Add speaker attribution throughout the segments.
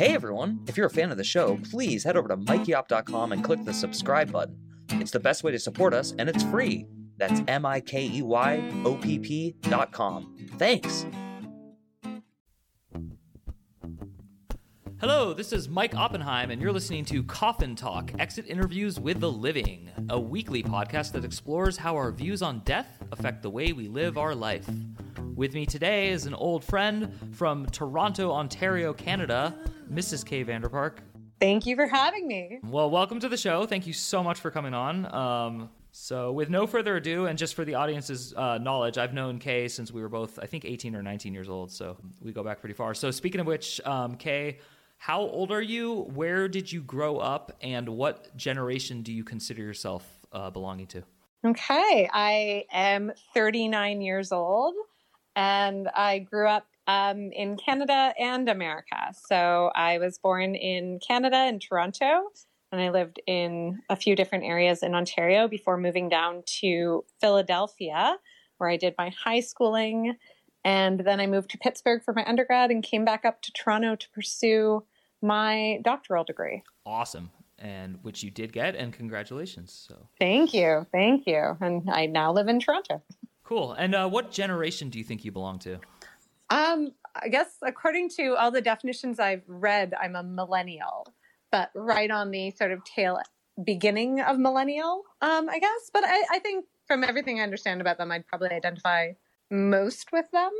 Speaker 1: Hey everyone! If you're a fan of the show, please head over to mikeyopp.com and click the subscribe button. It's the best way to support us, and it's free. That's M I K E Y O P P.com. Thanks!
Speaker 2: Hello, this is Mike Oppenheim, and you're listening to Coffin Talk Exit Interviews with the Living, a weekly podcast that explores how our views on death affect the way we live our life. With me today is an old friend from Toronto, Ontario, Canada, Mrs. Kay Vanderpark.
Speaker 3: Thank you for having me.
Speaker 2: Well, welcome to the show. Thank you so much for coming on. Um, so, with no further ado, and just for the audience's uh, knowledge, I've known Kay since we were both, I think, 18 or 19 years old. So, we go back pretty far. So, speaking of which, um, Kay, how old are you? Where did you grow up? And what generation do you consider yourself uh, belonging to?
Speaker 3: Okay, I am 39 years old and I grew up um, in Canada and America. So I was born in Canada in Toronto and I lived in a few different areas in Ontario before moving down to Philadelphia, where I did my high schooling. And then I moved to Pittsburgh for my undergrad and came back up to Toronto to pursue my doctoral degree.
Speaker 2: Awesome. And which you did get, and congratulations. So
Speaker 3: thank you, thank you. And I now live in Toronto.
Speaker 2: Cool. And uh, what generation do you think you belong to?
Speaker 3: Um, I guess according to all the definitions I've read, I'm a millennial, but right on the sort of tail beginning of millennial, um, I guess. But I, I think from everything I understand about them, I'd probably identify most with them.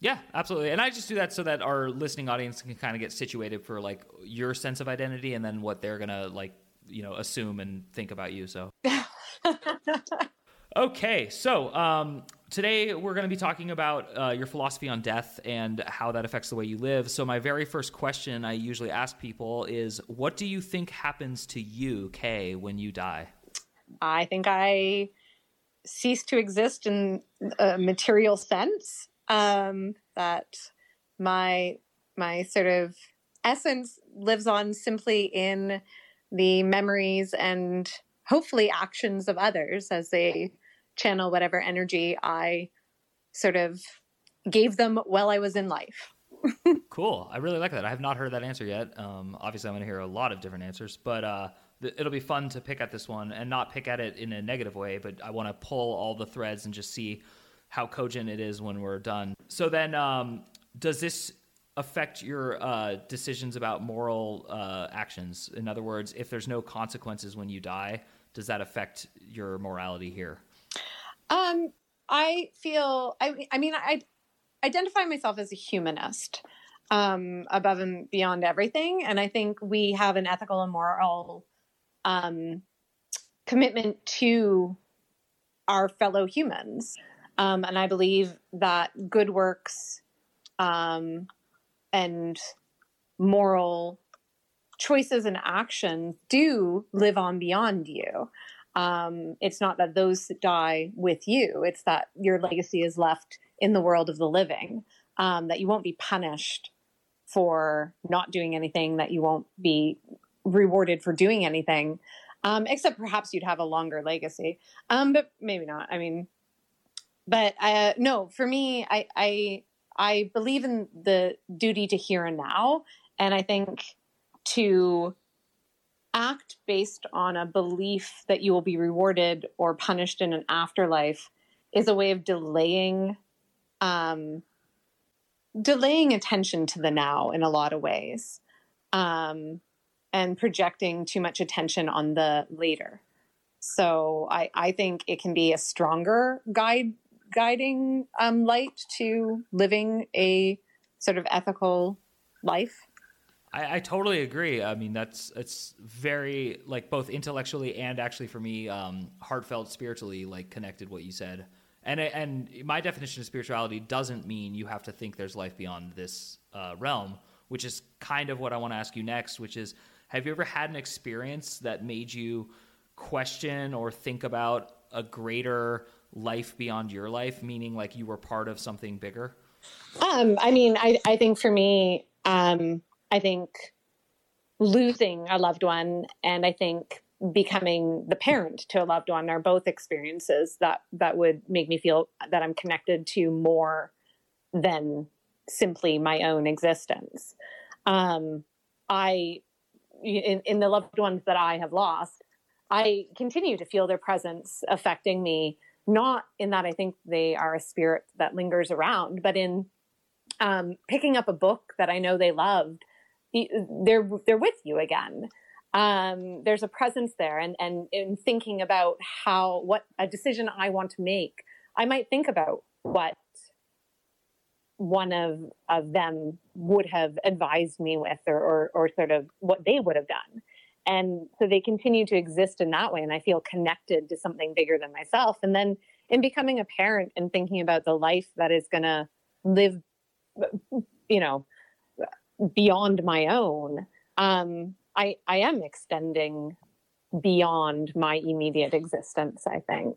Speaker 2: Yeah, absolutely. And I just do that so that our listening audience can kind of get situated for like your sense of identity and then what they're going to like, you know, assume and think about you. So Okay, so um, today we're going to be talking about uh, your philosophy on death and how that affects the way you live. So, my very first question I usually ask people is What do you think happens to you, Kay, when you die?
Speaker 3: I think I cease to exist in a material sense. Um, that my my sort of essence lives on simply in the memories and hopefully actions of others as they channel whatever energy I sort of gave them while I was in life.
Speaker 2: cool. I really like that. I have not heard that answer yet. Um, obviously, I'm going to hear a lot of different answers, but uh, th- it'll be fun to pick at this one and not pick at it in a negative way, but I want to pull all the threads and just see how cogent it is when we're done. So then, um, does this affect your uh, decisions about moral uh, actions? In other words, if there's no consequences when you die, does that affect your morality here?
Speaker 3: Um, I feel. I. I mean, I identify myself as a humanist, um, above and beyond everything, and I think we have an ethical and moral um, commitment to our fellow humans, um, and I believe that good works um, and moral choices and actions do live on beyond you um, it's not that those die with you, it's that your legacy is left in the world of the living, um, that you won't be punished for not doing anything, that you won't be rewarded for doing anything, um, except perhaps you'd have a longer legacy. Um, but maybe not. I mean, but uh, no, for me, I, I I believe in the duty to here and now, and I think to act based on a belief that you will be rewarded or punished in an afterlife is a way of delaying um, delaying attention to the now in a lot of ways um, and projecting too much attention on the later. So i, I think it can be a stronger guide guiding um, light to living a sort of ethical life
Speaker 2: I, I, totally agree. I mean, that's it's very like both intellectually and actually for me, um, heartfelt, spiritually, like connected. What you said, and and my definition of spirituality doesn't mean you have to think there's life beyond this uh, realm, which is kind of what I want to ask you next. Which is, have you ever had an experience that made you question or think about a greater life beyond your life, meaning like you were part of something bigger?
Speaker 3: Um, I mean, I I think for me, um, I think losing a loved one and I think becoming the parent to a loved one are both experiences that that would make me feel that I'm connected to more than simply my own existence. Um, I, in, in the loved ones that I have lost, I continue to feel their presence affecting me. Not in that I think they are a spirit that lingers around, but in um, picking up a book that I know they loved, they're they're with you again. Um, there's a presence there, and and in thinking about how what a decision I want to make, I might think about what one of of them would have advised me with, or or, or sort of what they would have done. And so they continue to exist in that way, and I feel connected to something bigger than myself. And then in becoming a parent and thinking about the life that is going to live you know beyond my own um i i am extending beyond my immediate existence i think.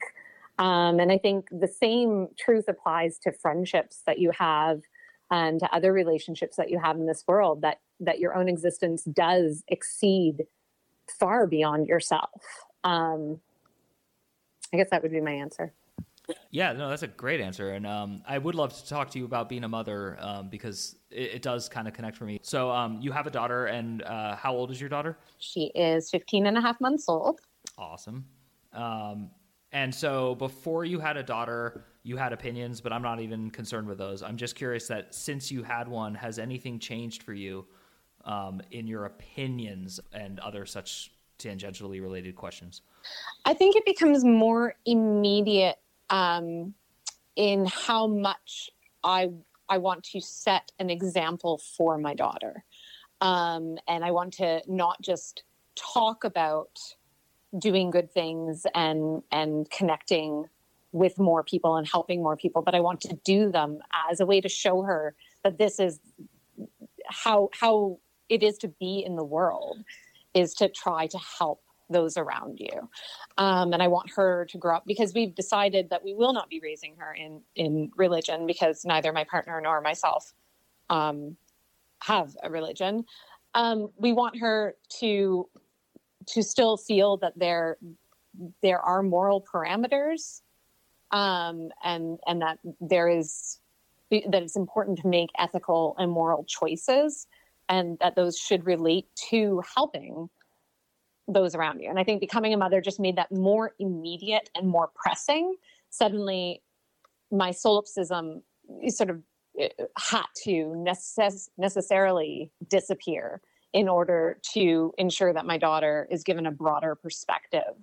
Speaker 3: Um and i think the same truth applies to friendships that you have and to other relationships that you have in this world that that your own existence does exceed far beyond yourself. Um i guess that would be my answer
Speaker 2: yeah, no, that's a great answer, and um, I would love to talk to you about being a mother um, because it, it does kind of connect for me. So, um, you have a daughter, and uh, how old is your daughter?
Speaker 3: She is 15 and a half months old.
Speaker 2: Awesome. Um, and so, before you had a daughter, you had opinions, but I'm not even concerned with those. I'm just curious that since you had one, has anything changed for you um, in your opinions and other such tangentially related questions?
Speaker 3: I think it becomes more immediate um, in how much I I want to set an example for my daughter, um, and I want to not just talk about doing good things and and connecting with more people and helping more people, but I want to do them as a way to show her that this is how how it is to be in the world is to try to help those around you. Um, and I want her to grow up because we've decided that we will not be raising her in in religion because neither my partner nor myself um, have a religion. Um, we want her to to still feel that there there are moral parameters um, and and that there is that it's important to make ethical and moral choices and that those should relate to helping those around you. And I think becoming a mother just made that more immediate and more pressing. Suddenly, my solipsism sort of uh, had to necess- necessarily disappear in order to ensure that my daughter is given a broader perspective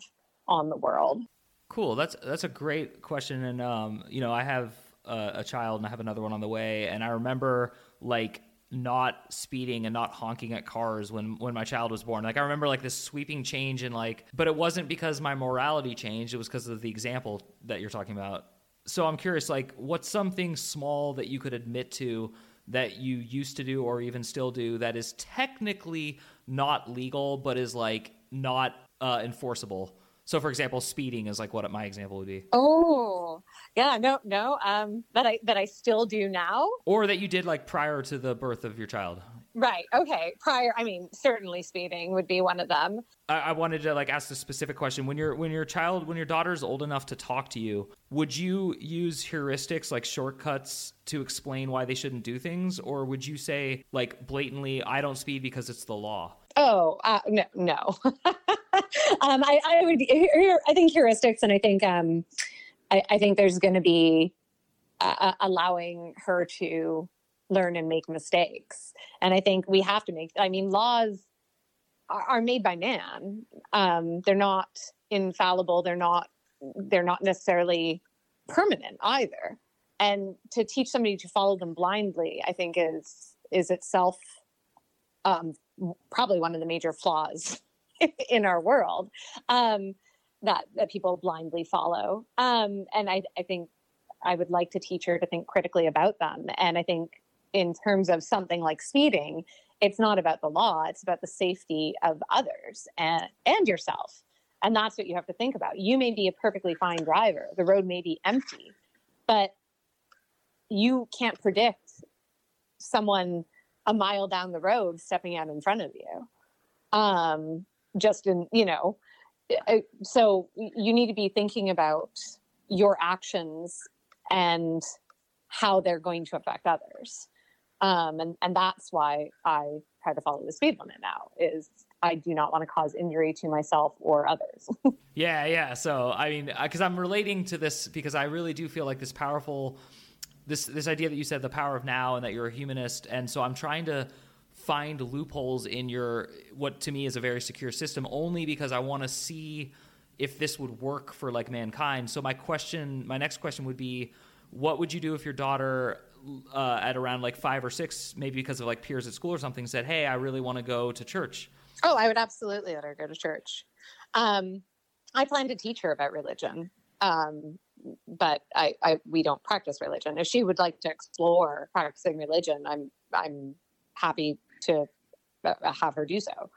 Speaker 3: on the world.
Speaker 2: Cool. That's that's a great question, and um, you know, I have a, a child and I have another one on the way, and I remember like not speeding and not honking at cars when when my child was born. Like I remember like this sweeping change in like but it wasn't because my morality changed, it was because of the example that you're talking about. So I'm curious like what's something small that you could admit to that you used to do or even still do that is technically not legal but is like not uh, enforceable so, for example, speeding is like what my example would be.
Speaker 3: Oh, yeah, no, no, um, that I that I still do now,
Speaker 2: or that you did like prior to the birth of your child.
Speaker 3: Right. Okay. Prior, I mean, certainly speeding would be one of them.
Speaker 2: I, I wanted to like ask a specific question. When your when your child when your daughter's old enough to talk to you, would you use heuristics like shortcuts to explain why they shouldn't do things, or would you say like blatantly, "I don't speed because it's the law"?
Speaker 3: Oh uh, no, no. um, I, I would. I think heuristics, and I think um, I, I think there's going to be uh, uh, allowing her to learn and make mistakes, and I think we have to make. I mean, laws are, are made by man. Um, they're not infallible. They're not. They're not necessarily permanent either. And to teach somebody to follow them blindly, I think is is itself um, probably one of the major flaws in our world um, that that people blindly follow. Um, and I, I think I would like to teach her to think critically about them. And I think in terms of something like speeding, it's not about the law; it's about the safety of others and and yourself. And that's what you have to think about. You may be a perfectly fine driver; the road may be empty, but you can't predict someone a mile down the road stepping out in front of you. Um, just in, you know, so you need to be thinking about your actions and how they're going to affect others. Um, and, and that's why I try to follow the speed limit now is I do not want to cause injury to myself or others.
Speaker 2: yeah, yeah. So I mean, because I'm relating to this because I really do feel like this powerful, this this idea that you said the power of now and that you're a humanist, and so I'm trying to find loopholes in your what to me is a very secure system only because I want to see if this would work for like mankind. So my question, my next question would be, what would you do if your daughter uh, at around like five or six, maybe because of like peers at school or something, said, "Hey, I really want to go to church."
Speaker 3: Oh, I would absolutely let her go to church. Um, I plan to teach her about religion, um, but I, I, we don't practice religion. If she would like to explore practicing religion, I'm I'm happy to uh, have her do so.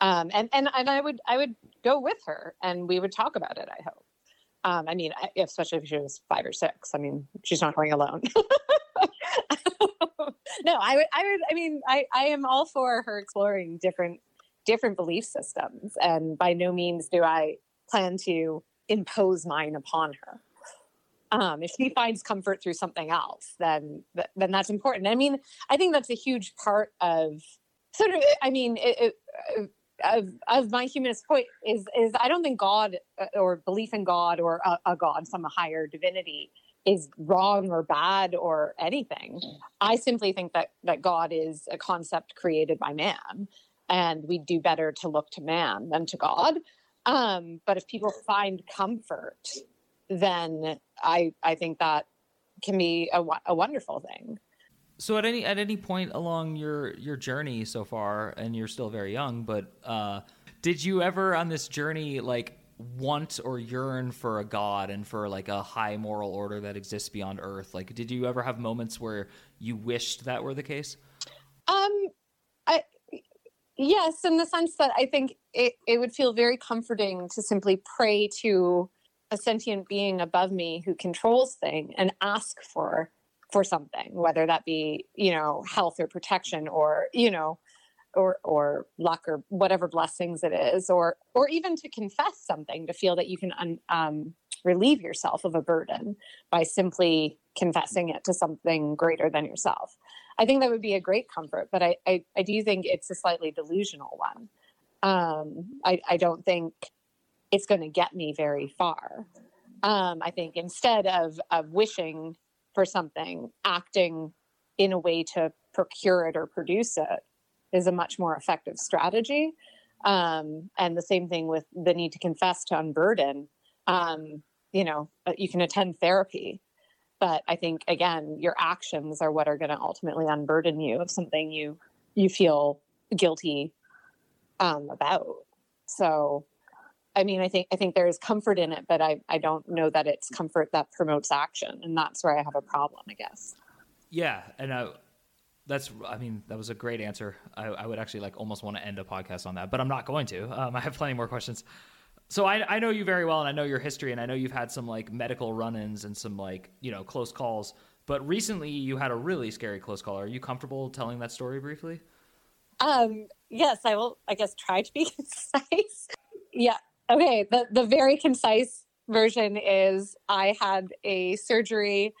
Speaker 3: Um, and and and I would I would go with her, and we would talk about it. I hope. Um, I mean, especially if she was five or six. I mean, she's not going alone. no, I would, I would, I mean, I, I am all for her exploring different, different belief systems. And by no means do I plan to impose mine upon her. Um, if she finds comfort through something else, then, then that's important. I mean, I think that's a huge part of sort of, I mean, it, it, uh, of, of my humanist point is, is I don't think God uh, or belief in God or a, a God, some higher divinity is wrong or bad or anything. I simply think that that God is a concept created by man, and we do better to look to man than to God. Um, but if people find comfort, then I I think that can be a, a wonderful thing.
Speaker 2: So at any at any point along your your journey so far, and you're still very young, but uh, did you ever on this journey like want or yearn for a god and for like a high moral order that exists beyond earth like did you ever have moments where you wished that were the case
Speaker 3: um i yes in the sense that i think it, it would feel very comforting to simply pray to a sentient being above me who controls thing and ask for for something whether that be you know health or protection or you know or or luck or whatever blessings it is or or even to confess something to feel that you can un, um, relieve yourself of a burden by simply confessing it to something greater than yourself. I think that would be a great comfort but i i, I do think it's a slightly delusional one. Um, I, I don't think it's going to get me very far um, i think instead of of wishing for something acting in a way to procure it or produce it is a much more effective strategy. Um, and the same thing with the need to confess to unburden. Um, you know, uh, you can attend therapy, but I think again, your actions are what are going to ultimately unburden you of something you you feel guilty um, about. So, I mean, I think I think there is comfort in it, but I I don't know that it's comfort that promotes action, and that's where I have a problem, I guess.
Speaker 2: Yeah, and I that's i mean that was a great answer. I, I, would actually like almost want to end a podcast on that but i'm not going to. Um, i have plenty more questions. So I, I know you very well and i know your history and i know you've had some like medical run-ins and some like you know close calls but recently you had a really scary close call. Are you comfortable telling that story briefly?
Speaker 3: Um yes i will i guess try to be concise. Yeah okay the the very concise version is i had a surgery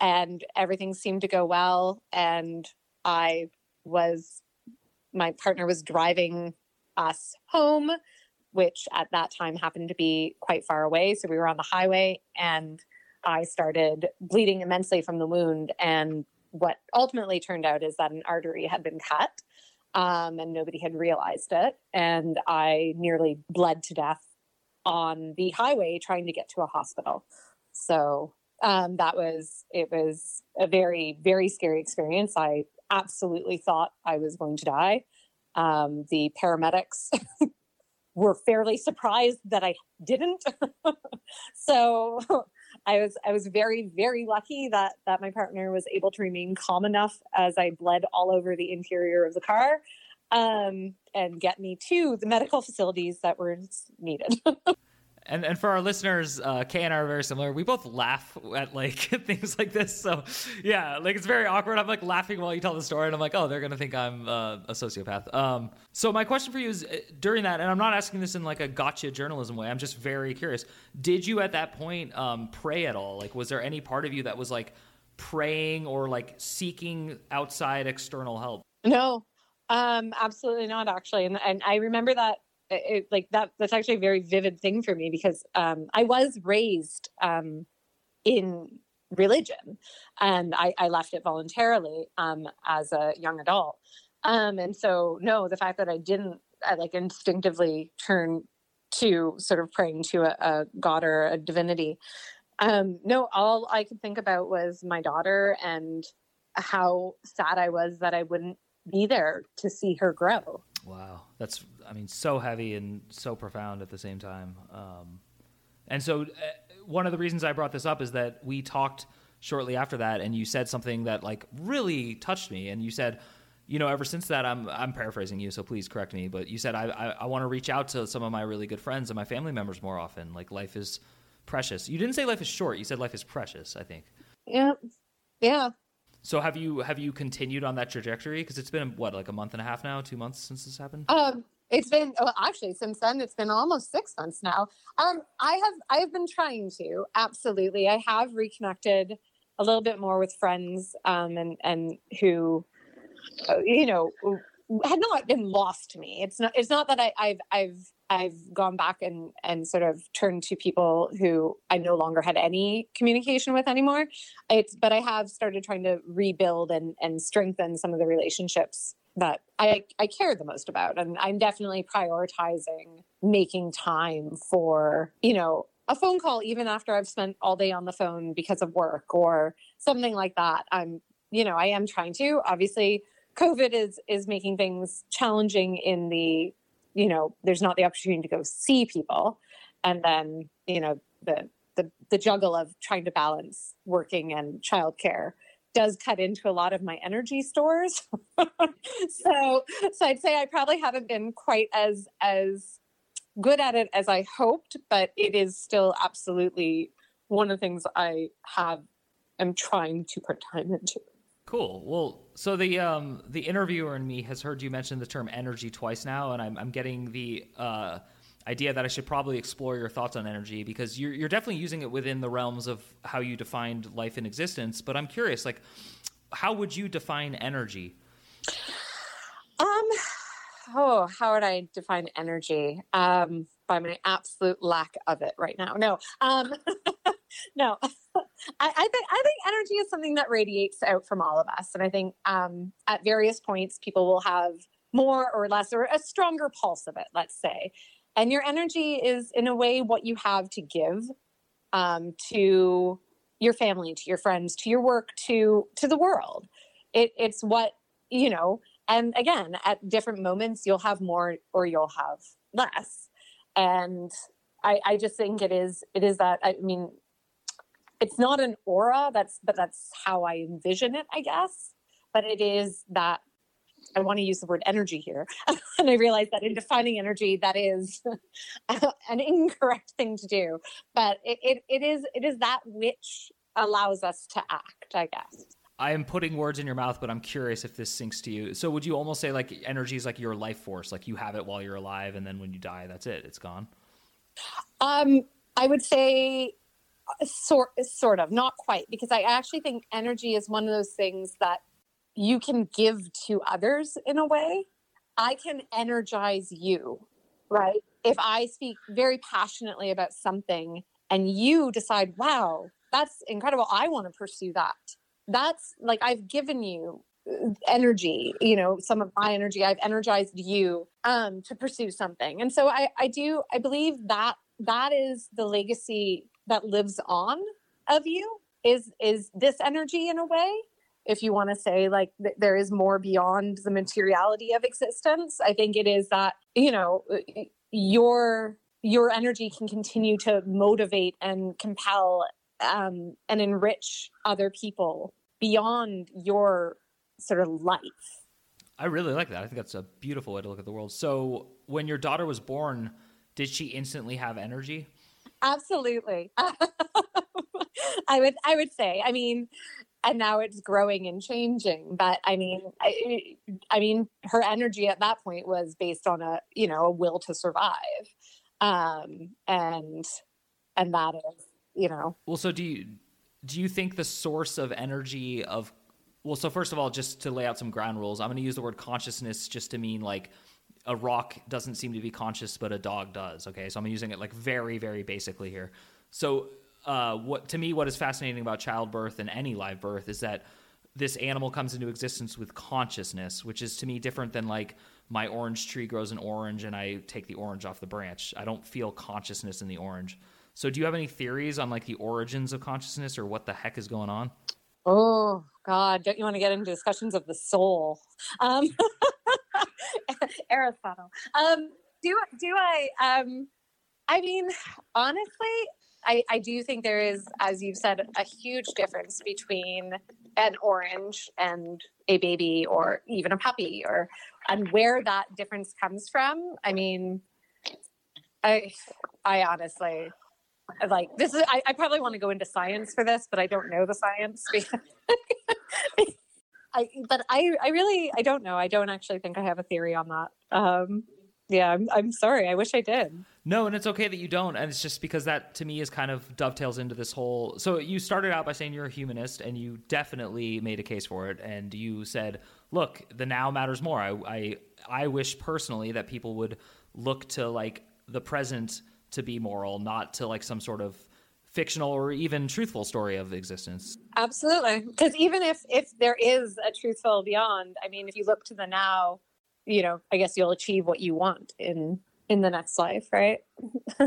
Speaker 3: and everything seemed to go well. And I was, my partner was driving us home, which at that time happened to be quite far away. So we were on the highway and I started bleeding immensely from the wound. And what ultimately turned out is that an artery had been cut um, and nobody had realized it. And I nearly bled to death on the highway trying to get to a hospital. So um, that was it was a very very scary experience i absolutely thought i was going to die um, the paramedics were fairly surprised that i didn't so i was i was very very lucky that that my partner was able to remain calm enough as i bled all over the interior of the car um, and get me to the medical facilities that were needed
Speaker 2: and and for our listeners, uh, Kay and I are very similar. We both laugh at like things like this. So yeah, like it's very awkward. I'm like laughing while you tell the story, and I'm like, oh, they're gonna think I'm uh, a sociopath. Um, so my question for you is uh, during that, and I'm not asking this in like a gotcha journalism way. I'm just very curious. Did you at that point um, pray at all? Like, was there any part of you that was like praying or like seeking outside external help?
Speaker 3: No, um, absolutely not actually. And, and I remember that it, like that, that's actually a very vivid thing for me because, um, I was raised, um, in religion and I, I left it voluntarily, um, as a young adult. Um, and so no, the fact that I didn't I like instinctively turn to sort of praying to a, a god or a divinity. Um, no, all I could think about was my daughter and how sad I was that I wouldn't be there to see her grow.
Speaker 2: Wow, that's I mean so heavy and so profound at the same time. Um, and so uh, one of the reasons I brought this up is that we talked shortly after that, and you said something that like really touched me, and you said you know, ever since that, I'm I'm paraphrasing you, so please correct me. But you said I I, I want to reach out to some of my really good friends and my family members more often. Like life is precious. You didn't say life is short. You said life is precious. I think.
Speaker 3: Yeah, yeah.
Speaker 2: So have you have you continued on that trajectory? Because it's been what like a month and a half now, two months since this happened.
Speaker 3: Um, it's been well, actually since then it's been almost six months now. Um, I have I have been trying to absolutely. I have reconnected a little bit more with friends um, and and who uh, you know, had not been lost to me. It's not. It's not that I, I've I've I've gone back and and sort of turned to people who I no longer had any communication with anymore. It's but I have started trying to rebuild and and strengthen some of the relationships that I I care the most about, and I'm definitely prioritizing making time for you know a phone call even after I've spent all day on the phone because of work or something like that. I'm you know I am trying to obviously COVID is is making things challenging in the, you know, there's not the opportunity to go see people, and then you know the the the juggle of trying to balance working and childcare does cut into a lot of my energy stores. so so I'd say I probably haven't been quite as as good at it as I hoped, but it is still absolutely one of the things I have am trying to put time into.
Speaker 2: Cool. Well, so the um, the interviewer in me has heard you mention the term energy twice now, and I'm, I'm getting the uh, idea that I should probably explore your thoughts on energy because you're you're definitely using it within the realms of how you defined life and existence. But I'm curious, like, how would you define energy?
Speaker 3: Um. Oh, how would I define energy? Um, by my absolute lack of it right now. No. Um. no. I, I, think I think energy is something that radiates out from all of us, and I think um, at various points people will have more or less or a stronger pulse of it. Let's say, and your energy is in a way what you have to give um, to your family, to your friends, to your work, to to the world. It, it's what you know. And again, at different moments, you'll have more or you'll have less. And I, I just think it is it is that I mean it's not an aura that's but that's how i envision it i guess but it is that i want to use the word energy here and i realize that in defining energy that is an incorrect thing to do but it, it, it is it is that which allows us to act i guess
Speaker 2: I am putting words in your mouth, but I'm curious if this sinks to you. So, would you almost say like energy is like your life force, like you have it while you're alive, and then when you die, that's it, it's gone?
Speaker 3: Um, I would say sort sort of not quite because i actually think energy is one of those things that you can give to others in a way. I can energize you right? If i speak very passionately about something and you decide wow that's incredible. I want to pursue that. That's like i've given you uh, energy you know some of my energy. I've energized you um to pursue something. And so i i do i believe that that is the legacy that lives on of you is is this energy in a way? If you want to say like th- there is more beyond the materiality of existence i think it is that you know your your energy can continue to motivate and compel um, and enrich other people beyond your sort of life.
Speaker 2: I really like that. I think that's a beautiful way to look at the world. So when your daughter was born did she instantly have energy
Speaker 3: Absolutely. I would I would say. I mean, and now it's growing and changing, but I mean I, I mean her energy at that point was based on a, you know, a will to survive. Um and and that is, you know.
Speaker 2: Well, so do you do you think the source of energy of well, so first of all, just to lay out some ground rules, I'm going to use the word consciousness just to mean like a rock doesn't seem to be conscious, but a dog does. Okay, so I'm using it like very, very basically here. So, uh, what to me, what is fascinating about childbirth and any live birth is that this animal comes into existence with consciousness, which is to me different than like my orange tree grows an orange and I take the orange off the branch. I don't feel consciousness in the orange. So, do you have any theories on like the origins of consciousness or what the heck is going on?
Speaker 3: Oh God, don't you want to get into discussions of the soul? Um, Aristotle. Um, do do I? Um, I mean, honestly, I, I do think there is, as you've said, a huge difference between an orange and a baby, or even a puppy, or and where that difference comes from. I mean, I I honestly like this is I, I probably want to go into science for this, but I don't know the science. I but I I really I don't know. I don't actually think I have a theory on that. Um yeah, I'm I'm sorry. I wish I did.
Speaker 2: No, and it's okay that you don't. And it's just because that to me is kind of dovetails into this whole. So you started out by saying you're a humanist, and you definitely made a case for it. And you said, "Look, the now matters more." I I, I wish personally that people would look to like the present to be moral, not to like some sort of fictional or even truthful story of existence.
Speaker 3: Absolutely, because even if if there is a truthful beyond, I mean, if you look to the now, you know, I guess you'll achieve what you want in in the next life, right?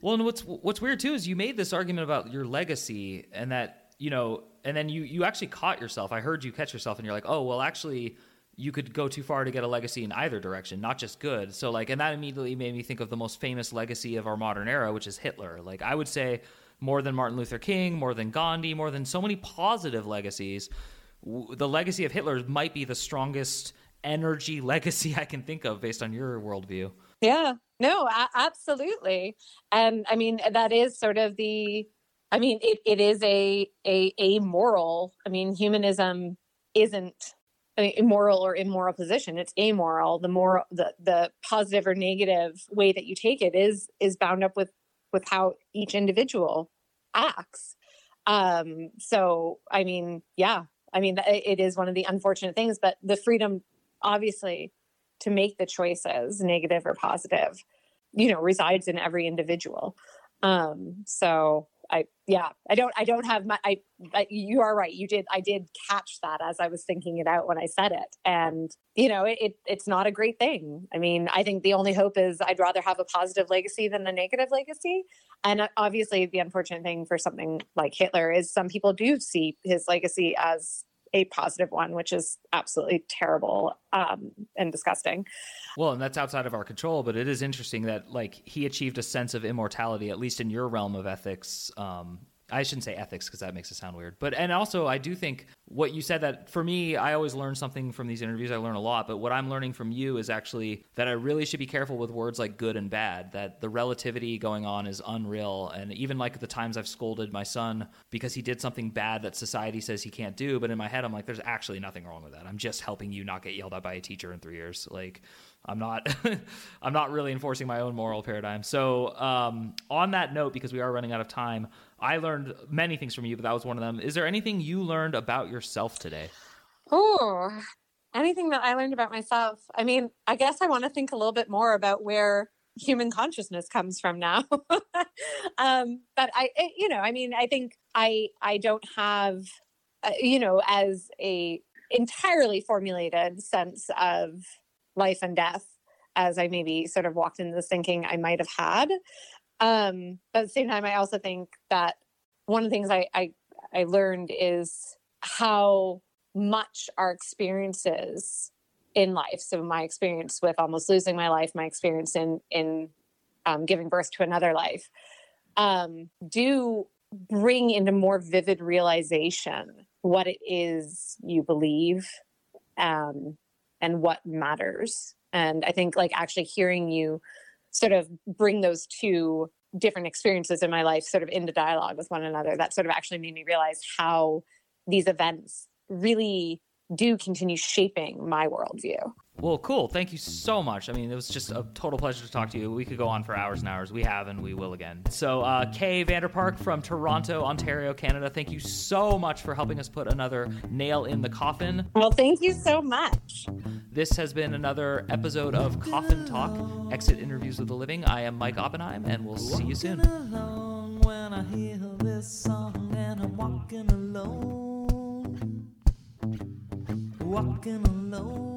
Speaker 2: well, and what's what's weird too is you made this argument about your legacy and that you know, and then you you actually caught yourself. I heard you catch yourself, and you're like, oh well, actually you could go too far to get a legacy in either direction, not just good. So like, and that immediately made me think of the most famous legacy of our modern era, which is Hitler. Like, I would say more than Martin Luther King, more than Gandhi, more than so many positive legacies. the legacy of Hitler might be the strongest energy legacy I can think of based on your worldview.
Speaker 3: Yeah, no, a- absolutely. And I mean, that is sort of the, I mean, it, it is a, a, a moral, I mean, humanism isn't an immoral or immoral position it's amoral the more the the positive or negative way that you take it is is bound up with with how each individual acts. Um so i mean yeah i mean it is one of the unfortunate things but the freedom obviously to make the choices negative or positive you know resides in every individual. Um so I yeah, I don't I don't have my I, you are right. You did I did catch that as I was thinking it out when I said it. And you know, it, it it's not a great thing. I mean, I think the only hope is I'd rather have a positive legacy than a negative legacy. And uh, obviously the unfortunate thing for something like Hitler is some people do see his legacy as a positive one, which is absolutely terrible um, and disgusting.
Speaker 2: Well, and that's outside of our control, but it is interesting that like he achieved a sense of immortality, at least in your realm of ethics, um, I shouldn't say ethics because that makes it sound weird. But and also I do think what you said that for me, I always learn something from these interviews. I learn a lot, but what I'm learning from you is actually that I really should be careful with words like good and bad. That the relativity going on is unreal, and even like the times I've scolded my son because he did something bad that society says he can't do, but in my head I'm like, there's actually nothing wrong with that. I'm just helping you not get yelled at by a teacher in three years. Like I'm not I'm not really enforcing my own moral paradigm. So um, on that note, because we are running out of time, I learned many things from you, but that was one of them. Is there anything you learned about yourself today?
Speaker 3: Oh, anything that I learned about myself. I mean, I guess I want to think a little bit more about where human consciousness comes from now. um, but I, it, you know, I mean, I think I I don't have, uh, you know, as a entirely formulated sense of life and death as I maybe sort of walked into this thinking I might have had. Um, but at the same time, I also think that one of the things I, I, I learned is how much our experiences in life. So my experience with almost losing my life, my experience in in um, giving birth to another life, um, do bring into more vivid realization what it is you believe um, and what matters. And I think like actually hearing you sort of bring those two different experiences in my life sort of into dialogue with one another, that sort of actually made me realize how these events really do continue shaping my worldview.
Speaker 2: Well, cool. Thank you so much. I mean, it was just a total pleasure to talk to you. We could go on for hours and hours. We have, and we will again. So, uh, Kay Vanderpark from Toronto, Ontario, Canada, thank you so much for helping us put another nail in the coffin.
Speaker 3: Well, thank you so much.
Speaker 2: This has been another episode of Coffin Talk, Exit Interviews with the Living. I am Mike Oppenheim, and we'll see you soon. when I hear this song and I'm walking alone, walking alone.